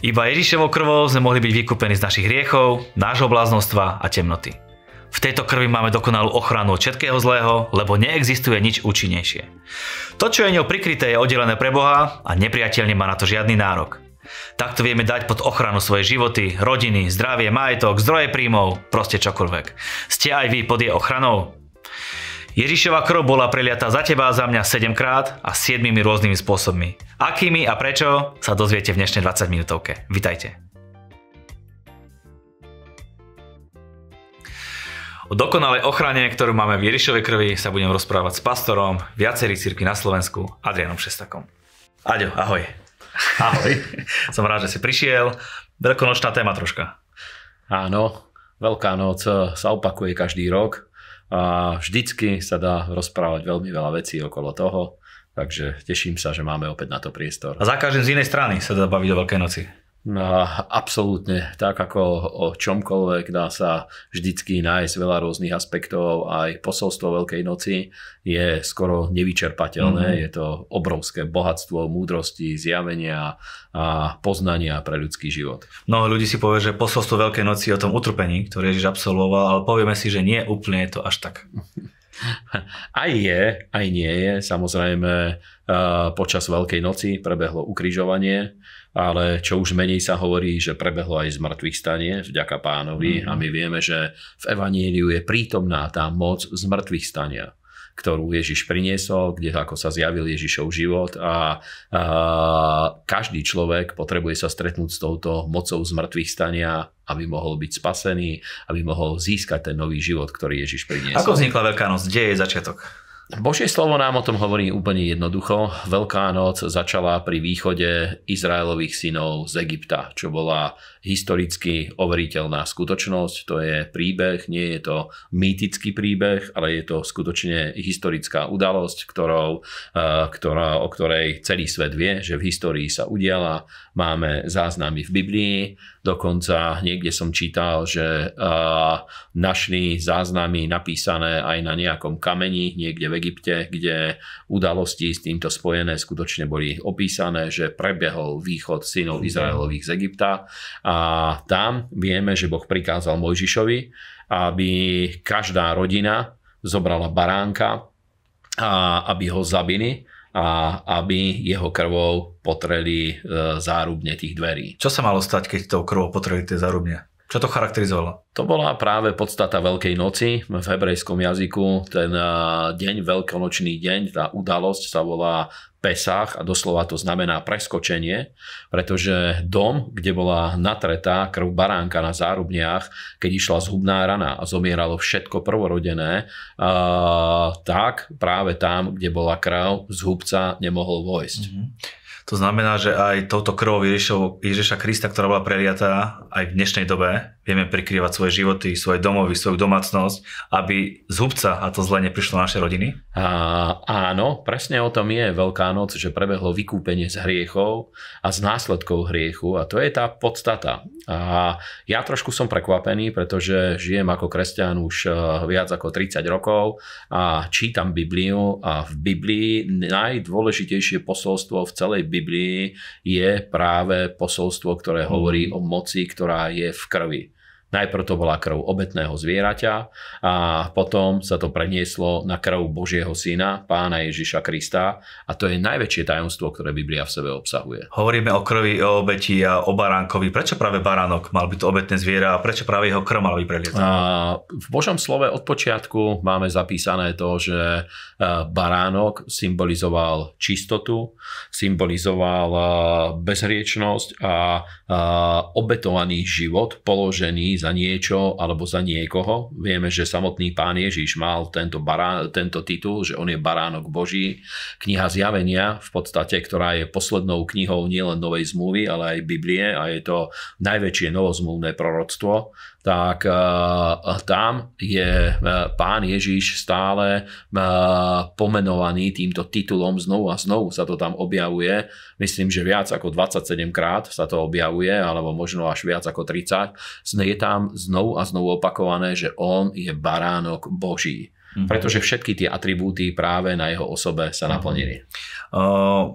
Iba Ježišovou krvou sme mohli byť vykúpení z našich hriechov, nášho bláznostva a temnoty. V tejto krvi máme dokonalú ochranu od všetkého zlého, lebo neexistuje nič účinnejšie. To, čo je ňou prikryté, je oddelené pre Boha a nepriateľ nemá na to žiadny nárok. Takto vieme dať pod ochranu svoje životy, rodiny, zdravie, majetok, zdroje príjmov, proste čokoľvek. Ste aj vy pod jej ochranou? Ježišova krv bola preliata za teba a za mňa 7 krát a 7 rôznymi spôsobmi. Akými a prečo sa dozviete v dnešnej 20 minútovke. Vitajte. O dokonalej ochrane, ktorú máme v Ježišovej krvi, sa budem rozprávať s pastorom viacerých cirkví na Slovensku, Adrianom Šestakom. Aďo, ahoj. Ahoj. Som rád, že si prišiel. Veľkonočná téma troška. Áno, Veľká noc sa opakuje každý rok a vždycky sa dá rozprávať veľmi veľa vecí okolo toho, takže teším sa, že máme opäť na to priestor. A za každým z inej strany sa dá baviť o Veľkej noci. No, absolútne, tak ako o čomkoľvek dá sa vždycky nájsť veľa rôznych aspektov, aj posolstvo Veľkej noci je skoro nevyčerpateľné, mm-hmm. je to obrovské bohatstvo múdrosti, zjavenia a poznania pre ľudský život. Mnoho ľudí si povie, že posolstvo Veľkej noci je o tom utrpení, ktoré Ježiš absolvoval, ale povieme si, že nie úplne je to až tak. Aj je, aj nie je. Samozrejme, počas Veľkej noci prebehlo ukrižovanie, ale čo už menej sa hovorí, že prebehlo aj zmrtvých stanie, vďaka pánovi mm-hmm. a my vieme, že v Evaníliu je prítomná tá moc zmrtvých stania ktorú Ježiš priniesol, kde ako sa zjavil Ježišov život a, a každý človek potrebuje sa stretnúť s touto mocou zmrtvých stania, aby mohol byť spasený, aby mohol získať ten nový život, ktorý Ježiš priniesol. Ako vznikla Veľká noc? Kde je začiatok? Božie slovo nám o tom hovorí úplne jednoducho. Veľká noc začala pri východe Izraelových synov z Egypta, čo bola historicky overiteľná skutočnosť. To je príbeh, nie je to mýtický príbeh, ale je to skutočne historická udalosť, ktorou, eh, ktorá, o ktorej celý svet vie, že v histórii sa udiala. Máme záznamy v Biblii, dokonca niekde som čítal, že eh, našli záznamy napísané aj na nejakom kameni niekde v Egypte, kde udalosti s týmto spojené skutočne boli opísané, že prebehol východ synov Izraelových z Egypta a tam vieme, že Boh prikázal Mojžišovi, aby každá rodina zobrala baránka a aby ho zabili a aby jeho krvou potreli e, zárubne tých dverí. Čo sa malo stať, keď tou krvou potreli tie zárubne? Čo to charakterizovalo? To bola práve podstata Veľkej noci v hebrejskom jazyku. Ten deň, veľkonočný deň, tá udalosť sa volá Pesach a doslova to znamená preskočenie, pretože dom, kde bola natretá krv baránka na zárubniach, keď išla zhubná rana a zomieralo všetko prvorodené, tak práve tam, kde bola krv, zhubca nemohol vojsť. Mm-hmm. To znamená, že aj touto krvou Ježiša Krista, ktorá bola preliatá aj v dnešnej dobe, vieme prikryvať svoje životy, svoje domovy, svoju domácnosť, aby z hubca a to zle neprišlo na naše rodiny? A, áno, presne o tom je Veľká noc, že prebehlo vykúpenie z hriechov a z následkov hriechu a to je tá podstata. A ja trošku som prekvapený, pretože žijem ako kresťan už eh, viac ako 30 rokov a čítam Bibliu a v Biblii najdôležitejšie posolstvo v celej Biblii je práve posolstvo, ktoré hovorí mm. o moci, ktorá je v krvi. Najprv to bola krv obetného zvieraťa a potom sa to prenieslo na krv Božieho syna, pána Ježiša Krista a to je najväčšie tajomstvo, ktoré Biblia v sebe obsahuje. Hovoríme o krvi, o obeti a o baránkovi. Prečo práve baránok mal byť to obetné zviera a prečo práve jeho krv mal byť? V Božom slove od počiatku máme zapísané to, že baránok symbolizoval čistotu, symbolizoval bezriečnosť a obetovaný život položený za niečo alebo za niekoho. Vieme, že samotný pán Ježiš mal tento, bará, tento titul, že on je baránok Boží. Kniha Zjavenia v podstate, ktorá je poslednou knihou nielen Novej zmluvy, ale aj Biblie a je to najväčšie novozmluvné proroctvo, tak uh, tam je uh, pán Ježiš stále uh, pomenovaný týmto titulom znovu a znovu sa to tam objavuje. Myslím, že viac ako 27 krát sa to objavuje, alebo možno až viac ako 30. Je tam znovu a znovu opakované, že on je baránok Boží. mm-hmm. pretože všetky tie atribúty práve na jeho osobe sa naplnili. Uh,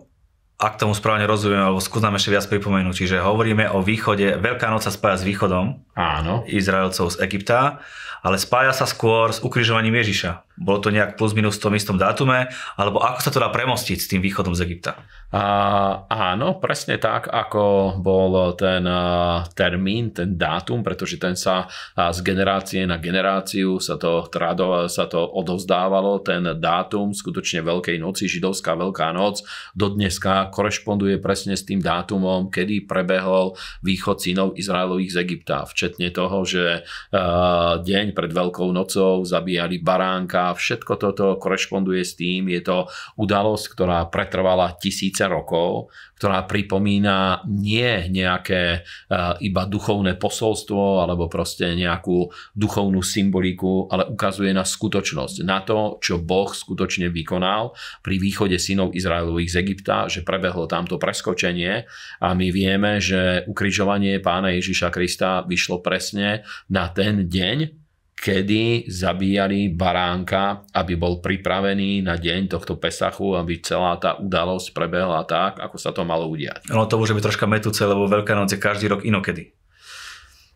ak tomu správne rozumiem, alebo skúsam ešte viac pripomenúť, čiže hovoríme o východe, Veľká noc sa spája s východom Áno. Izraelcov z Egypta, ale spája sa skôr s ukrižovaním Ježiša. Bolo to nejak plus minus v tom istom dátume, alebo ako sa to dá premostiť s tým východom z Egypta? A, áno, presne tak, ako bol ten a, termín, ten dátum, pretože ten sa a, z generácie na generáciu sa to, trado, sa to odovzdávalo, ten dátum skutočne Veľkej noci, židovská Veľká noc, do dneska korešponduje presne s tým dátumom, kedy prebehol východ synov Izraelových z Egypta, včetne toho, že a, deň pred Veľkou nocou zabíjali baránka, všetko toto korešponduje s tým. Je to udalosť, ktorá pretrvala tisíce rokov, ktorá pripomína nie nejaké uh, iba duchovné posolstvo alebo proste nejakú duchovnú symboliku, ale ukazuje na skutočnosť, na to, čo Boh skutočne vykonal pri východe synov Izraelových z Egypta, že prebehlo tamto preskočenie a my vieme, že ukrižovanie pána Ježiša Krista vyšlo presne na ten deň, kedy zabíjali baránka, aby bol pripravený na deň tohto Pesachu, aby celá tá udalosť prebehla tak, ako sa to malo udiať. Ono to môže byť troška metúce, lebo Veľká noc je každý rok inokedy.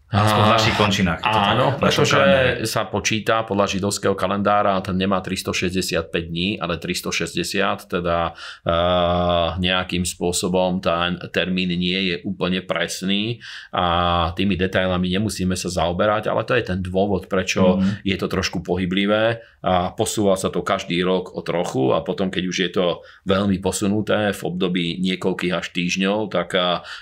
Aspoň v našich končinách. Áno, pretože sa počíta podľa židovského kalendára, ten nemá 365 dní, ale 360, teda uh, nejakým spôsobom ten termín nie je úplne presný a tými detailami nemusíme sa zaoberať, ale to je ten dôvod, prečo mm-hmm. je to trošku pohyblivé a posúva sa to každý rok o trochu a potom, keď už je to veľmi posunuté v období niekoľkých až týždňov, tak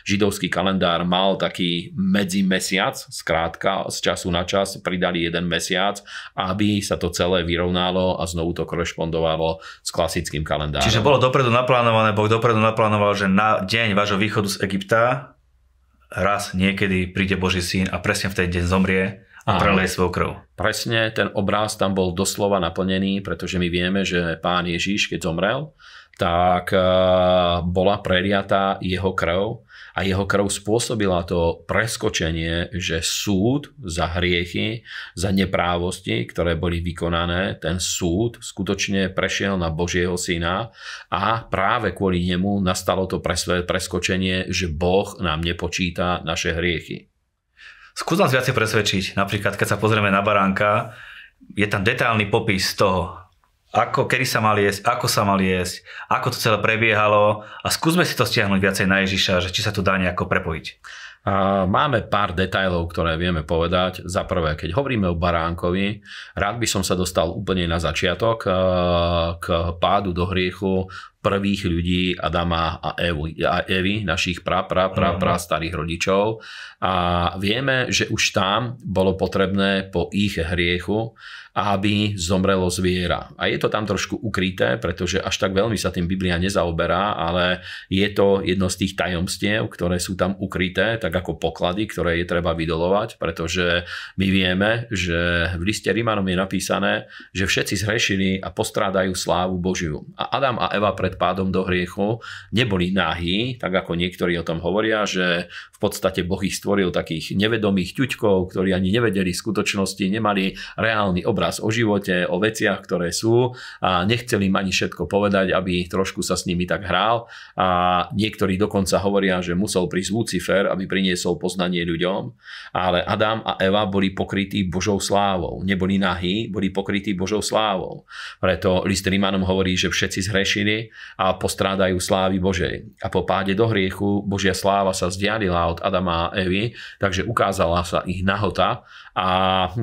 židovský kalendár mal taký medzimesiac, skrátka z času na čas pridali jeden mesiac, aby sa to celé vyrovnalo a znovu to korešpondovalo s klasickým kalendárom. Čiže bolo dopredu naplánované, Boh dopredu naplánoval, že na deň vášho východu z Egypta raz niekedy príde Boží syn a presne v ten deň zomrie a preleje svoju krv. Presne, ten obráz tam bol doslova naplnený, pretože my vieme, že pán Ježiš, keď zomrel, tak eh, bola preliatá jeho krv a jeho krv spôsobila to preskočenie, že súd za hriechy, za neprávosti, ktoré boli vykonané, ten súd skutočne prešiel na Božieho syna a práve kvôli nemu nastalo to preskočenie, že Boh nám nepočíta naše hriechy. Skús nás viacej presvedčiť. Napríklad, keď sa pozrieme na baránka, je tam detailný popis toho, ako, kedy sa mal jesť, ako sa mal jesť, ako to celé prebiehalo a skúsme si to stiahnuť viacej na Ježiša, že či sa to dá nejako prepojiť. Máme pár detajlov, ktoré vieme povedať. Za prvé, keď hovoríme o baránkovi, rád by som sa dostal úplne na začiatok k pádu do hriechu prvých ľudí Adama a Evy, a Evy našich pra, pra, pra, pra starých rodičov. A vieme, že už tam bolo potrebné po ich hriechu aby zomrelo zviera. A je to tam trošku ukryté, pretože až tak veľmi sa tým Biblia nezaoberá, ale je to jedno z tých tajomstiev, ktoré sú tam ukryté, tak ako poklady, ktoré je treba vydolovať, pretože my vieme, že v liste Rímanom je napísané, že všetci zhrešili a postrádajú slávu Božiu. A Adam a Eva pred pádom do hriechu neboli nahí, tak ako niektorí o tom hovoria, že v podstate Boh ich stvoril takých nevedomých ťuďkov, ktorí ani nevedeli v skutočnosti, nemali reálny obraz obraz o živote, o veciach, ktoré sú a nechceli im ani všetko povedať, aby trošku sa s nimi tak hral a niektorí dokonca hovoria, že musel prísť Lucifer, aby priniesol poznanie ľuďom, ale Adam a Eva boli pokrytí Božou slávou, neboli nahí, boli pokrytí Božou slávou. Preto list Rímanom hovorí, že všetci zhrešili a postrádajú slávy Božej. A po páde do hriechu Božia sláva sa vzdialila od Adama a Evy, takže ukázala sa ich nahota a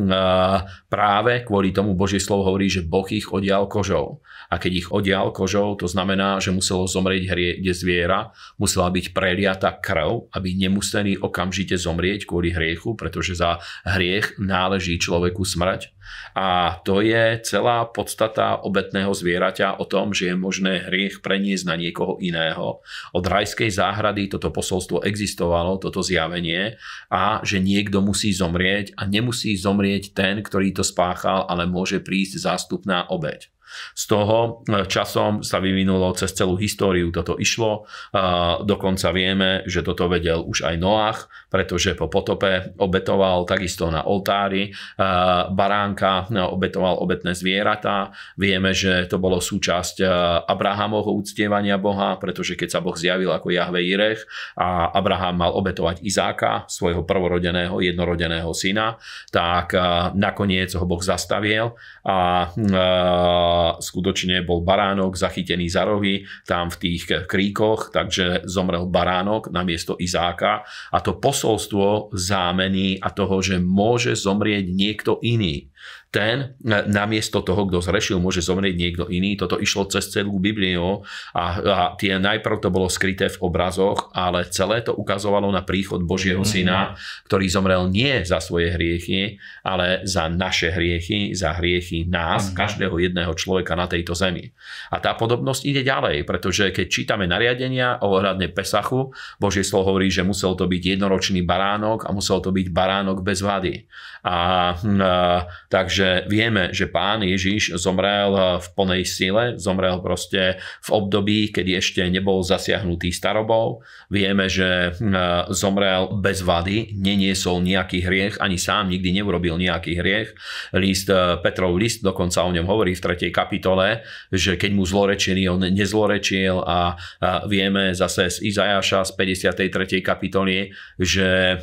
práve kvôli tomu Božie slovo hovorí, že Boh ich odial kožou. A keď ich odial kožou, to znamená, že muselo zomrieť hrie, zviera, musela byť preliata krv, aby nemuseli okamžite zomrieť kvôli hriechu, pretože za hriech náleží človeku smrť. A to je celá podstata obetného zvieraťa o tom, že je možné hriech preniesť na niekoho iného. Od rajskej záhrady toto posolstvo existovalo, toto zjavenie a že niekto musí zomrieť a nemusí zomrieť ten, ktorý to spáchal, ale môže prísť zástupná obeď. Z toho časom sa vyvinulo cez celú históriu, toto išlo. Dokonca vieme, že toto vedel už aj Noach, pretože po potope obetoval takisto na oltári baránka, obetoval obetné zvieratá. Vieme, že to bolo súčasť Abrahamovho uctievania Boha, pretože keď sa Boh zjavil ako Jahve Irech a Abraham mal obetovať Izáka, svojho prvorodeného, jednorodeného syna, tak nakoniec ho Boh zastavil a skutočne bol baránok zachytený za rohy tam v tých kríkoch, takže zomrel baránok na miesto Izáka. A to posolstvo zámeny a toho, že môže zomrieť niekto iný ten namiesto toho, kto zrešil, môže zomrieť niekto iný. Toto išlo cez celú Bibliu a, a tie najprv to bolo skryté v obrazoch, ale celé to ukazovalo na príchod Božieho mhm. syna, ktorý zomrel nie za svoje hriechy, ale za naše hriechy, za hriechy nás, mhm. každého jedného človeka na tejto zemi. A tá podobnosť ide ďalej, pretože keď čítame nariadenia o ohľadne Pesachu, Božie slovo hovorí, že musel to byť jednoročný baránok a musel to byť baránok bez vady. A, a takže že vieme, že pán Ježiš zomrel eh, v plnej sile, zomrel proste v období, kedy ešte nebol zasiahnutý starobou. Vieme, že eh, zomrel bez vady, neniesol nejaký hriech, ani sám nikdy neurobil nejaký hriech. List, eh, Petrov list dokonca o ňom hovorí v 3. kapitole, že keď mu zlorečili, on nezlorečil a vieme zase z Izajaša z 53. kapitoly, že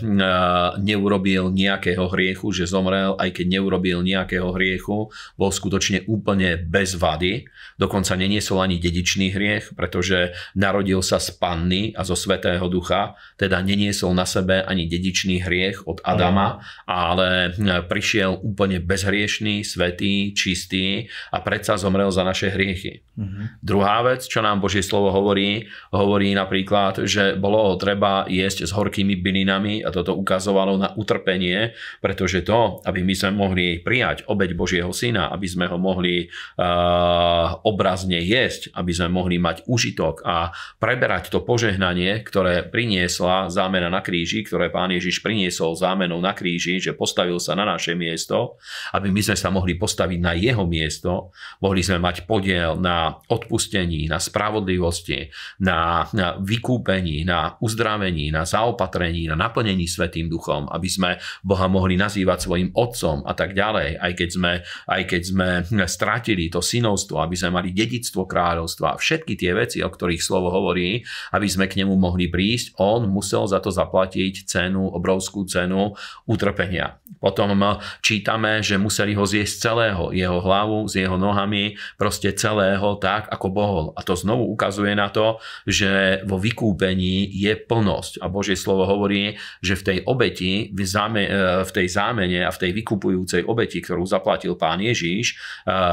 neurobil nejakého hriechu, že zomrel, aj keď neurobil nejaký nejakého hriechu, bol skutočne úplne bez vady, dokonca neniesol ani dedičný hriech, pretože narodil sa z panny a zo Svetého Ducha, teda neniesol na sebe ani dedičný hriech od Adama, ale prišiel úplne bezhriešný, svetý, čistý a predsa zomrel za naše hriechy. Uh-huh. Druhá vec, čo nám Božie slovo hovorí, hovorí napríklad, že bolo treba jesť s horkými bylinami a toto ukazovalo na utrpenie, pretože to, aby my sme mohli prijať obeď Božieho syna, aby sme ho mohli uh, obrazne jesť, aby sme mohli mať užitok a preberať to požehnanie, ktoré priniesla zámena na kríži, ktoré pán Ježiš priniesol zámenou na kríži, že postavil sa na naše miesto, aby my sme sa mohli postaviť na jeho miesto, mohli sme mať podiel na odpustení, na spravodlivosti, na, na vykúpení, na uzdravení, na zaopatrení, na naplnení Svetým duchom, aby sme Boha mohli nazývať svojim otcom a tak ďalej. Aj aj keď sme, aj keď sme strátili to synovstvo, aby sme mali dedictvo kráľovstva, všetky tie veci, o ktorých slovo hovorí, aby sme k nemu mohli prísť, on musel za to zaplatiť cenu, obrovskú cenu utrpenia. Potom čítame, že museli ho zjesť celého, jeho hlavu s jeho nohami, proste celého tak, ako bol. A to znovu ukazuje na to, že vo vykúpení je plnosť. A Božie slovo hovorí, že v tej obeti, v, záme, v tej zámene a v tej vykupujúcej obeti, ktorú ktorú zaplatil pán Ježíš,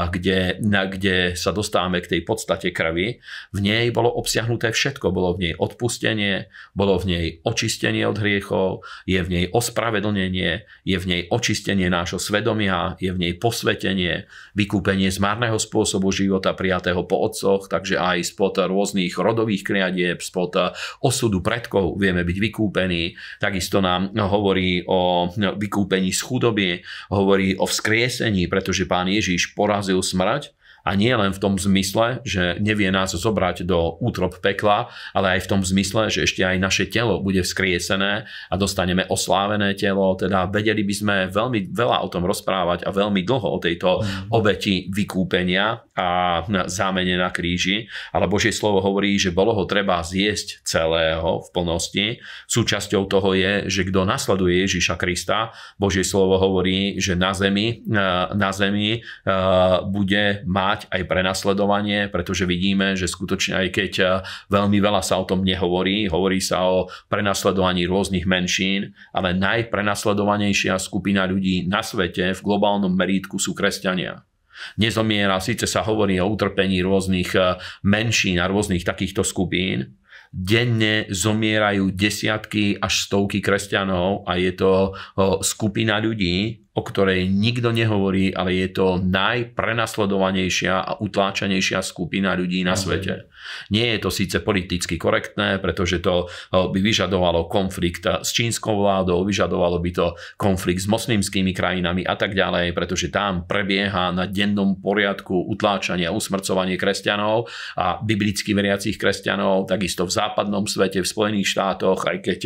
kde, kde sa dostávame k tej podstate krvi, v nej bolo obsiahnuté všetko. Bolo v nej odpustenie, bolo v nej očistenie od hriechov, je v nej ospravedlnenie, je v nej očistenie nášho svedomia, je v nej posvetenie, vykúpenie z márneho spôsobu života prijatého po otcoch, takže aj spod rôznych rodových kriadieb, spod osudu predkov vieme byť vykúpení. Takisto nám hovorí o vykúpení z chudoby, hovorí o vzkriesení pretože pán Ježiš porazil smrť a nie len v tom zmysle, že nevie nás zobrať do útrop pekla, ale aj v tom zmysle, že ešte aj naše telo bude vzkriesené a dostaneme oslávené telo. Teda vedeli by sme veľmi veľa o tom rozprávať a veľmi dlho o tejto mm. obeti vykúpenia a zámene na kríži. Ale Božie slovo hovorí, že bolo ho treba zjesť celého v plnosti. Súčasťou toho je, že kto nasleduje Ježiša Krista, Božie slovo hovorí, že na zemi, na zemi bude mať mať aj prenasledovanie, pretože vidíme, že skutočne aj keď eh, veľmi veľa sa o tom nehovorí, hovorí sa o prenasledovaní rôznych menšín, ale najprenasledovanejšia skupina ľudí na svete v globálnom merítku sú kresťania. Nezomiera, síce sa hovorí o utrpení rôznych eh, menšín a rôznych takýchto skupín, denne zomierajú desiatky až stovky kresťanov a je to skupina ľudí, o ktorej nikto nehovorí, ale je to najprenasledovanejšia a utláčanejšia skupina ľudí na svete. Nie je to síce politicky korektné, pretože to by vyžadovalo konflikt s čínskou vládou, vyžadovalo by to konflikt s moslimskými krajinami a tak ďalej, pretože tam prebieha na dennom poriadku utláčanie a usmrcovanie kresťanov a biblicky veriacich kresťanov, takisto v západnom svete, v Spojených štátoch, aj keď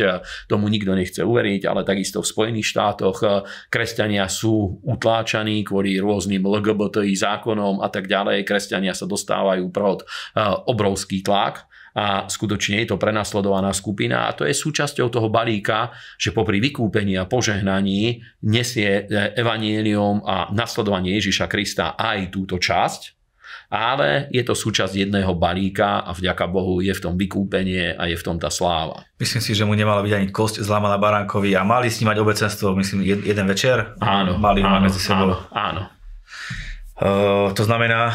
tomu nikto nechce uveriť, ale takisto v Spojených štátoch kresťania kresťania sú utláčaní kvôli rôznym LGBTI zákonom a tak ďalej. Kresťania sa dostávajú pod eh, obrovský tlak a skutočne je to prenasledovaná skupina a to je súčasťou toho balíka, že popri vykúpení a požehnaní nesie eh, evanielium a nasledovanie Ježiša Krista aj túto časť, ale je to súčasť jedného balíka a vďaka Bohu je v tom vykúpenie a je v tom tá sláva. Myslím si, že mu nemala byť ani kosť zlámaná baránkovi a mali s ním mať obecenstvo, myslím, jeden večer? Áno, mali áno, medzi sebou. áno, áno. Uh, to znamená,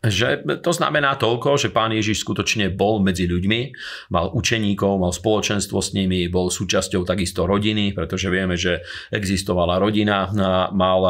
že to znamená toľko, že pán Ježiš skutočne bol medzi ľuďmi, mal učeníkov, mal spoločenstvo s nimi, bol súčasťou takisto rodiny, pretože vieme, že existovala rodina, mal,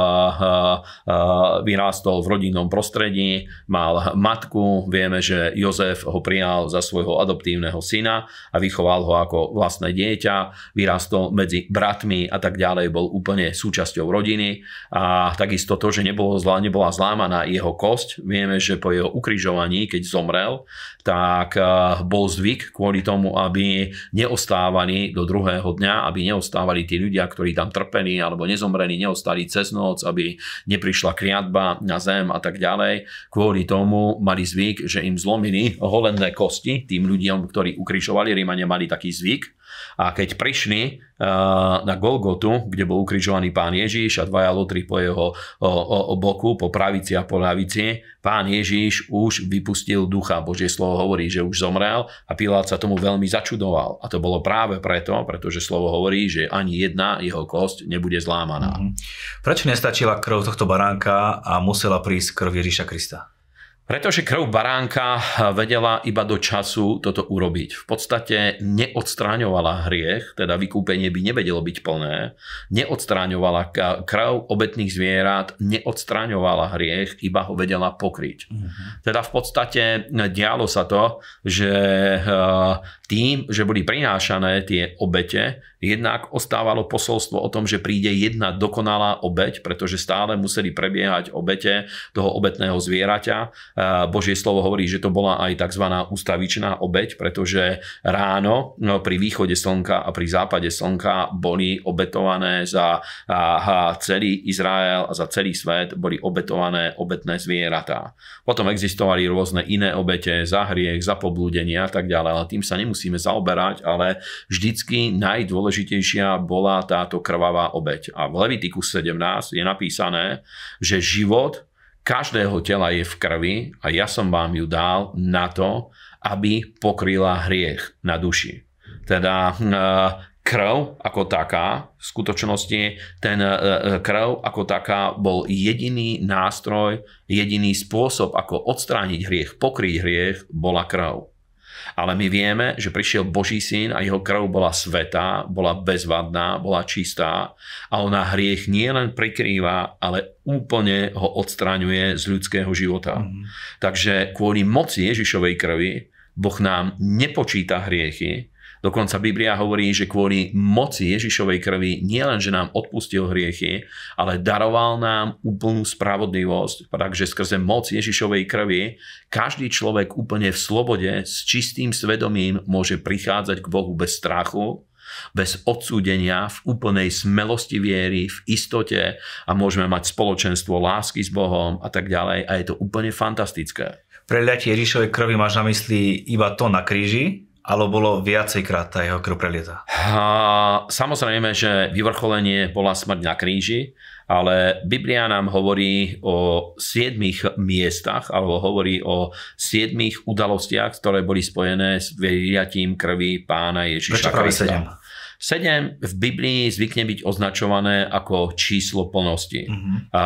vyrástol v rodinnom prostredí, mal matku, vieme, že Jozef ho prijal za svojho adoptívneho syna a vychoval ho ako vlastné dieťa, vyrástol medzi bratmi a tak ďalej, bol úplne súčasťou rodiny. A takisto to, že nebolo zlá, nebola zlámaná jeho kosť, vieme, že po jeho ukrižovaní, keď zomrel, tak eh, bol zvyk kvôli tomu, aby neostávali do druhého dňa, aby neostávali tí ľudia, ktorí tam trpení alebo nezomreli, neostali cez noc, aby neprišla kriatba na zem a tak ďalej. Kvôli tomu mali zvyk, že im zlomili holenné kosti tým ľuďom, ktorí ukrižovali. Rímania mali taký zvyk, a keď prišli eh, na Golgotu, kde bol ukrižovaný pán Ježíš a dvaja lotri po jeho o, o, o boku, po pravici a po ľavici, pán Ježíš už vypustil ducha. Božie slovo hovorí, že už zomrel a Pilát sa tomu veľmi začudoval. A to bolo práve preto, pretože slovo hovorí, že ani jedna jeho kosť nebude zlámaná. Mm-hmm. Prečo nestačila krv tohto baránka a musela prísť krv Ježíša Krista? Pretože krv baránka vedela iba do času toto urobiť. V podstate neodstráňovala hriech, teda vykúpenie by nevedelo byť plné, neodstráňovala krv obetných zvierat, neodstráňovala hriech, iba ho vedela pokryť. Uh-huh. Teda v podstate dialo sa to, že tým, že boli prinášané tie obete, jednak ostávalo posolstvo o tom, že príde jedna dokonalá obeť, pretože stále museli prebiehať obete toho obetného zvieraťa. Božie slovo hovorí, že to bola aj tzv. ustavičná obeť, pretože ráno no, pri východe slnka a pri západe slnka boli obetované za celý Izrael a za celý svet boli obetované obetné zvieratá. Potom existovali rôzne iné obete za hriech, za poblúdenie a tak ďalej, ale tým sa nemusí musíme zaoberať, ale vždycky najdôležitejšia bola táto krvavá obeď. A v Levitiku 17 je napísané, že život každého tela je v krvi a ja som vám ju dal na to, aby pokryla hriech na duši. Teda eh, krv ako taká, v skutočnosti ten eh, krv ako taká bol jediný nástroj, jediný spôsob, ako odstrániť hriech, pokryť hriech, bola krv. Ale my vieme, že prišiel Boží syn a jeho krv bola svetá, bola bezvadná, bola čistá a ona hriech nielen prikrýva, ale úplne ho odstraňuje z ľudského života. Mm. Takže kvôli moci Ježišovej krvi Boh nám nepočíta hriechy, Dokonca Biblia hovorí, že kvôli moci Ježišovej krvi nielen, že nám odpustil hriechy, ale daroval nám úplnú spravodlivosť. Takže skrze moc Ježišovej krvi každý človek úplne v slobode s čistým svedomím môže prichádzať k Bohu bez strachu, bez odsúdenia, v úplnej smelosti viery, v istote a môžeme mať spoločenstvo lásky s Bohom a tak ďalej a je to úplne fantastické. Preliatie Ježišovej krvi máš na mysli iba to na kríži, alebo bolo viacejkrát tá jeho krv prelieta? A, samozrejme, že vyvrcholenie bola smrť na kríži, ale Biblia nám hovorí o siedmých miestach, alebo hovorí o siedmých udalostiach, ktoré boli spojené s vyliatím krvi pána Ježiša Prečo práve sedem? 7 v Biblii zvykne byť označované ako číslo plnosti. Mhm. A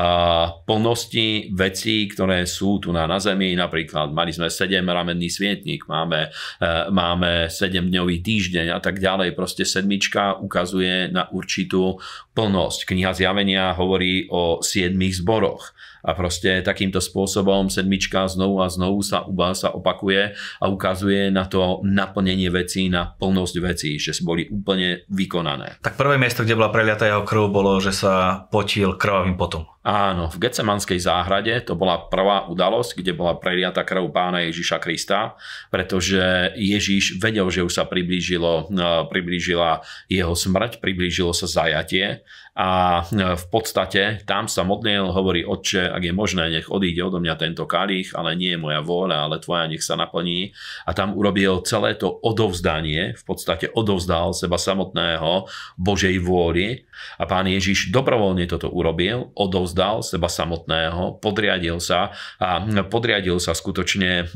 plnosti vecí, ktoré sú tu na, na Zemi, napríklad mali sme 7 ramenný svietnik, máme, e, máme 7-dňový týždeň a tak ďalej. Proste sedmička ukazuje na určitú plnosť. Kniha Zjavenia hovorí o 7 zboroch a proste takýmto spôsobom sedmička znovu a znovu sa, sa opakuje a ukazuje na to naplnenie vecí, na plnosť vecí, že boli úplne vykonané. Tak prvé miesto, kde bola preliatá jeho krv, bolo, že sa potil krvavým potom. Áno, v Getsemanskej záhrade to bola prvá udalosť, kde bola preliata krv pána Ježiša Krista, pretože Ježiš vedel, že už sa priblížilo, e, priblížila jeho smrť, priblížilo sa zajatie a e, v podstate tam sa modlil, hovorí, otče, ak je možné, nech odíde odo mňa tento kalich, ale nie je moja vôľa, ale tvoja nech sa naplní. A tam urobil celé to odovzdanie, v podstate odovzdal seba samotného Božej vôli a pán Ježiš dobrovoľne toto urobil, odovzdal seba samotného, podriadil sa a podriadil sa skutočne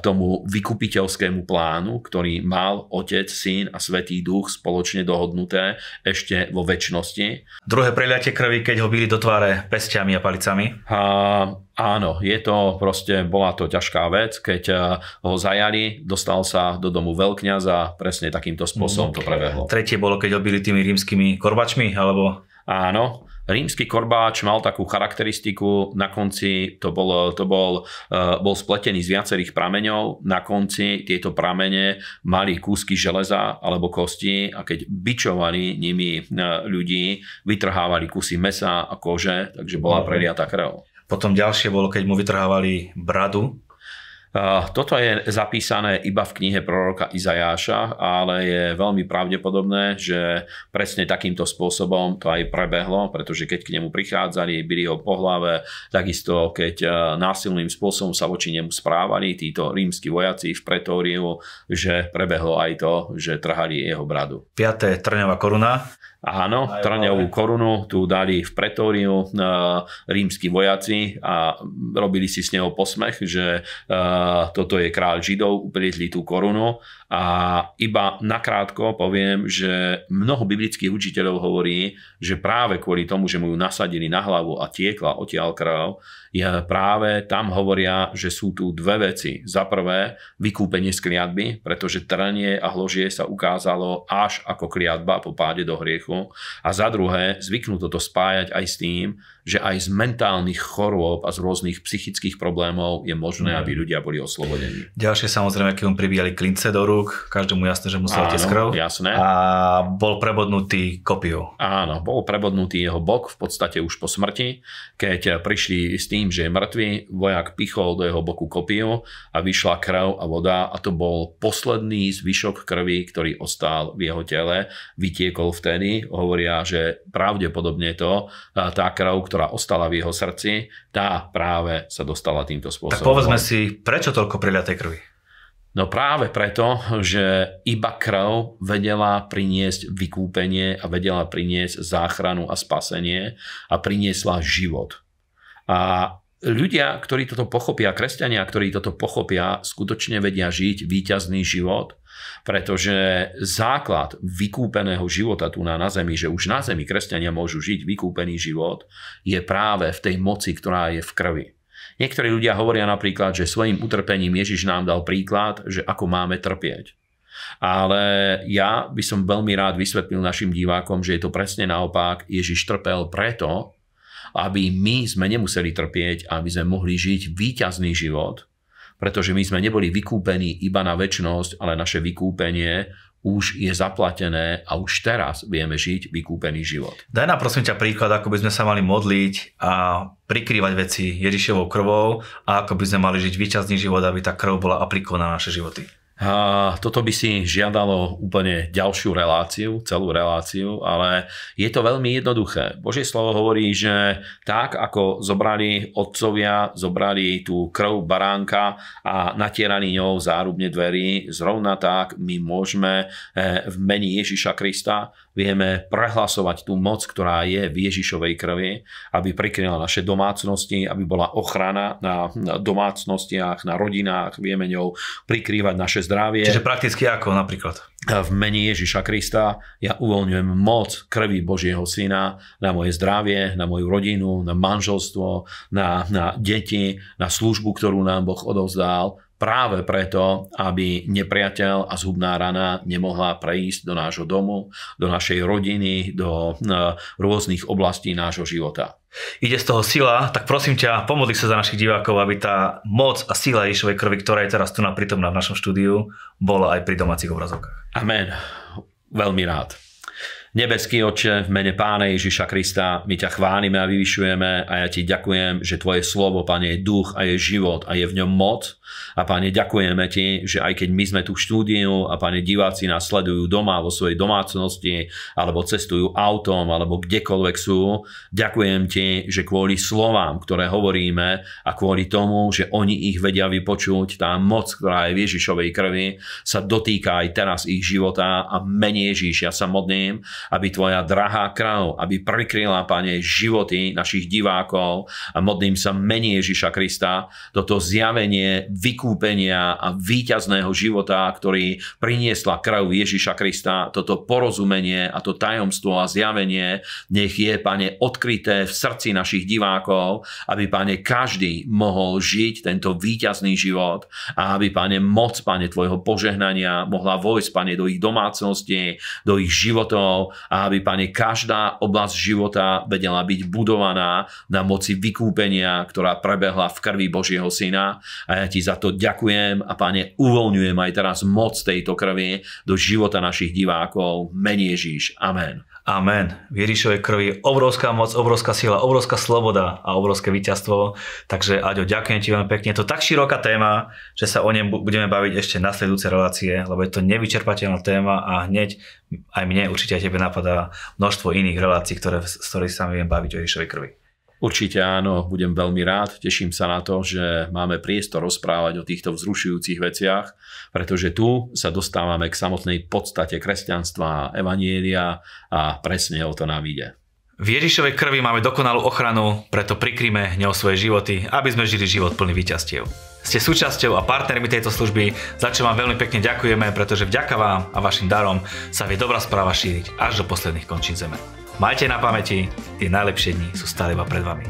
tomu vykupiteľskému plánu, ktorý mal Otec, Syn a Svetý Duch spoločne dohodnuté ešte vo väčšnosti. Druhé preliatie krvi, keď ho byli do tváre pestiami a palicami? A, áno, je to proste, bola to ťažká vec, keď ho zajali, dostal sa do domu veľkňaza, presne takýmto spôsobom to prebehlo. Tretie bolo, keď ho byli tými rímskymi korbačmi, alebo... Áno, rímsky korbáč mal takú charakteristiku, na konci to bol, to bol, uh, bol spletený z viacerých prameňov, na konci tieto pramene mali kúsky železa alebo kosti a keď bičovali nimi uh, ľudí, vytrhávali kusy mesa a kože, takže bola preliata krv. Potom ďalšie bolo, keď mu vytrhávali bradu, toto je zapísané iba v knihe proroka Izajáša, ale je veľmi pravdepodobné, že presne takýmto spôsobom to aj prebehlo, pretože keď k nemu prichádzali, byli ho po hlave, takisto keď e, násilným spôsobom sa voči nemu správali títo rímsky vojaci v pretóriu, že prebehlo aj to, že trhali jeho bradu. 5. trňová koruna. Áno, trňovú korunu tu dali v pretóriu uh, rímsky vojaci a robili si s neho posmech, že uh, toto je kráľ Židov, uplietli tú korunu. A iba nakrátko poviem, že mnoho biblických učiteľov hovorí, že práve kvôli tomu, že mu ju nasadili na hlavu a tiekla odtiaľ krv, je práve tam hovoria, že sú tu dve veci. Za prvé, vykúpenie z kliatby, pretože trnie a hložie sa ukázalo až ako kliatba po páde do hriechu. A za druhé, zvyknú toto spájať aj s tým, že aj z mentálnych chorôb a z rôznych psychických problémov je možné, aby ľudia boli oslobodení. Ďalšie samozrejme, keď mu pribíjali klince do rúk, každému jasné, že musel tiesť krv. jasné. A bol prebodnutý kopiou. Áno, bol prebodnutý jeho bok v podstate už po smrti, keď prišli s tým, že je mŕtvý, vojak pichol do jeho boku kopiu a vyšla krv a voda a to bol posledný zvyšok krvi, ktorý ostal v jeho tele, vytiekol vtedy, hovoria, že pravdepodobne to, tá krv, ktorá ostala v jeho srdci, tá práve sa dostala týmto spôsobom. Tak povedzme si, prečo toľko priliatej krvi? No práve preto, že iba krv vedela priniesť vykúpenie a vedela priniesť záchranu a spasenie a priniesla život. A ľudia, ktorí toto pochopia, kresťania, ktorí toto pochopia, skutočne vedia žiť víťazný život pretože základ vykúpeného života tu na, na zemi, že už na zemi kresťania môžu žiť vykúpený život, je práve v tej moci, ktorá je v krvi. Niektorí ľudia hovoria napríklad, že svojim utrpením Ježiš nám dal príklad, že ako máme trpieť. Ale ja by som veľmi rád vysvetlil našim divákom, že je to presne naopak. Ježiš trpel preto, aby my sme nemuseli trpieť, aby sme mohli žiť víťazný život, pretože my sme neboli vykúpení iba na väčnosť, ale naše vykúpenie už je zaplatené a už teraz vieme žiť vykúpený život. Daj nám prosím ťa príklad, ako by sme sa mali modliť a prikrývať veci Ježišovou krvou a ako by sme mali žiť výťazný život, aby tá krv bola aplikovaná na naše životy. A toto by si žiadalo úplne ďalšiu reláciu, celú reláciu, ale je to veľmi jednoduché. Božie slovo hovorí, že tak ako zobrali otcovia, zobrali tú krv baránka a natierali ňou zárubne dverí, zrovna tak my môžeme eh, v meni Ježiša Krista vieme prehlasovať tú moc, ktorá je v Ježišovej krvi, aby prikryla naše domácnosti, aby bola ochrana na domácnostiach, na rodinách, vieme ňou prikrývať naše naše zdravie. Čiže prakticky ako napríklad? v mene Ježiša Krista ja uvoľňujem moc krvi Božieho Syna na moje zdravie, na moju rodinu, na manželstvo, na, na deti, na službu, ktorú nám Boh odovzdal, práve preto, aby nepriateľ a zhubná rana nemohla prejsť do nášho domu, do našej rodiny, do rôznych oblastí nášho života. Ide z toho sila, tak prosím ťa, pomodli sa za našich divákov, aby tá moc a sila Ježišovej krvi, ktorá je teraz tu naprítomná v našom štúdiu, bola aj pri domácich obrazovkách. Amen. Veľmi rád. Nebeský Oče, v mene Pána Ježiša Krista, my ťa chválime a vyvyšujeme a ja ti ďakujem, že Tvoje slovo, Pane, je duch a je život a je v ňom moc. A Pane, ďakujeme Ti, že aj keď my sme tu v štúdiu a Pane, diváci nás sledujú doma vo svojej domácnosti alebo cestujú autom alebo kdekoľvek sú, ďakujem Ti, že kvôli slovám, ktoré hovoríme a kvôli tomu, že oni ich vedia vypočuť, tá moc, ktorá je v Ježišovej krvi, sa dotýka aj teraz ich života a menej Ježiš, ja sa modlím, aby tvoja drahá kráľ, aby prikryla, pane, životy našich divákov a modlím sa menej Ježiša Krista, toto zjavenie vykúpenia a víťazného života, ktorý priniesla krv Ježiša Krista, toto porozumenie a to tajomstvo a zjavenie, nech je, pane, odkryté v srdci našich divákov, aby, pane, každý mohol žiť tento víťazný život a aby, pane, moc, pane, tvojho požehnania mohla vojsť, pane, do ich domácnosti, do ich životov a aby, Pane, každá oblasť života vedela byť budovaná na moci vykúpenia, ktorá prebehla v krvi Božieho Syna. A ja Ti za to ďakujem a, Pane, uvoľňujem aj teraz moc tejto krvi do života našich divákov. Menie Ježíš. Amen. Amen. V Ježišovej krvi obrovská moc, obrovská sila, obrovská sloboda a obrovské víťazstvo. Takže Aďo, ďakujem ti veľmi pekne. Je to tak široká téma, že sa o nej budeme baviť ešte nasledujúce relácie, lebo je to nevyčerpateľná téma a hneď aj mne určite aj tebe napadá množstvo iných relácií, ktoré, z ktorých sa viem baviť o Ježišovej krvi. Určite áno, budem veľmi rád. Teším sa na to, že máme priestor rozprávať o týchto vzrušujúcich veciach, pretože tu sa dostávame k samotnej podstate kresťanstva, evanielia a presne o to nám ide. V Ježišovej krvi máme dokonalú ochranu, preto prikryme ňou svoje životy, aby sme žili život plný víťazstiev. Ste súčasťou a partnermi tejto služby, za čo vám veľmi pekne ďakujeme, pretože vďaka vám a vašim darom sa vie dobrá správa šíriť až do posledných končín zeme. Majte na pamäti, tie najlepšie dni sú stále iba pred vami.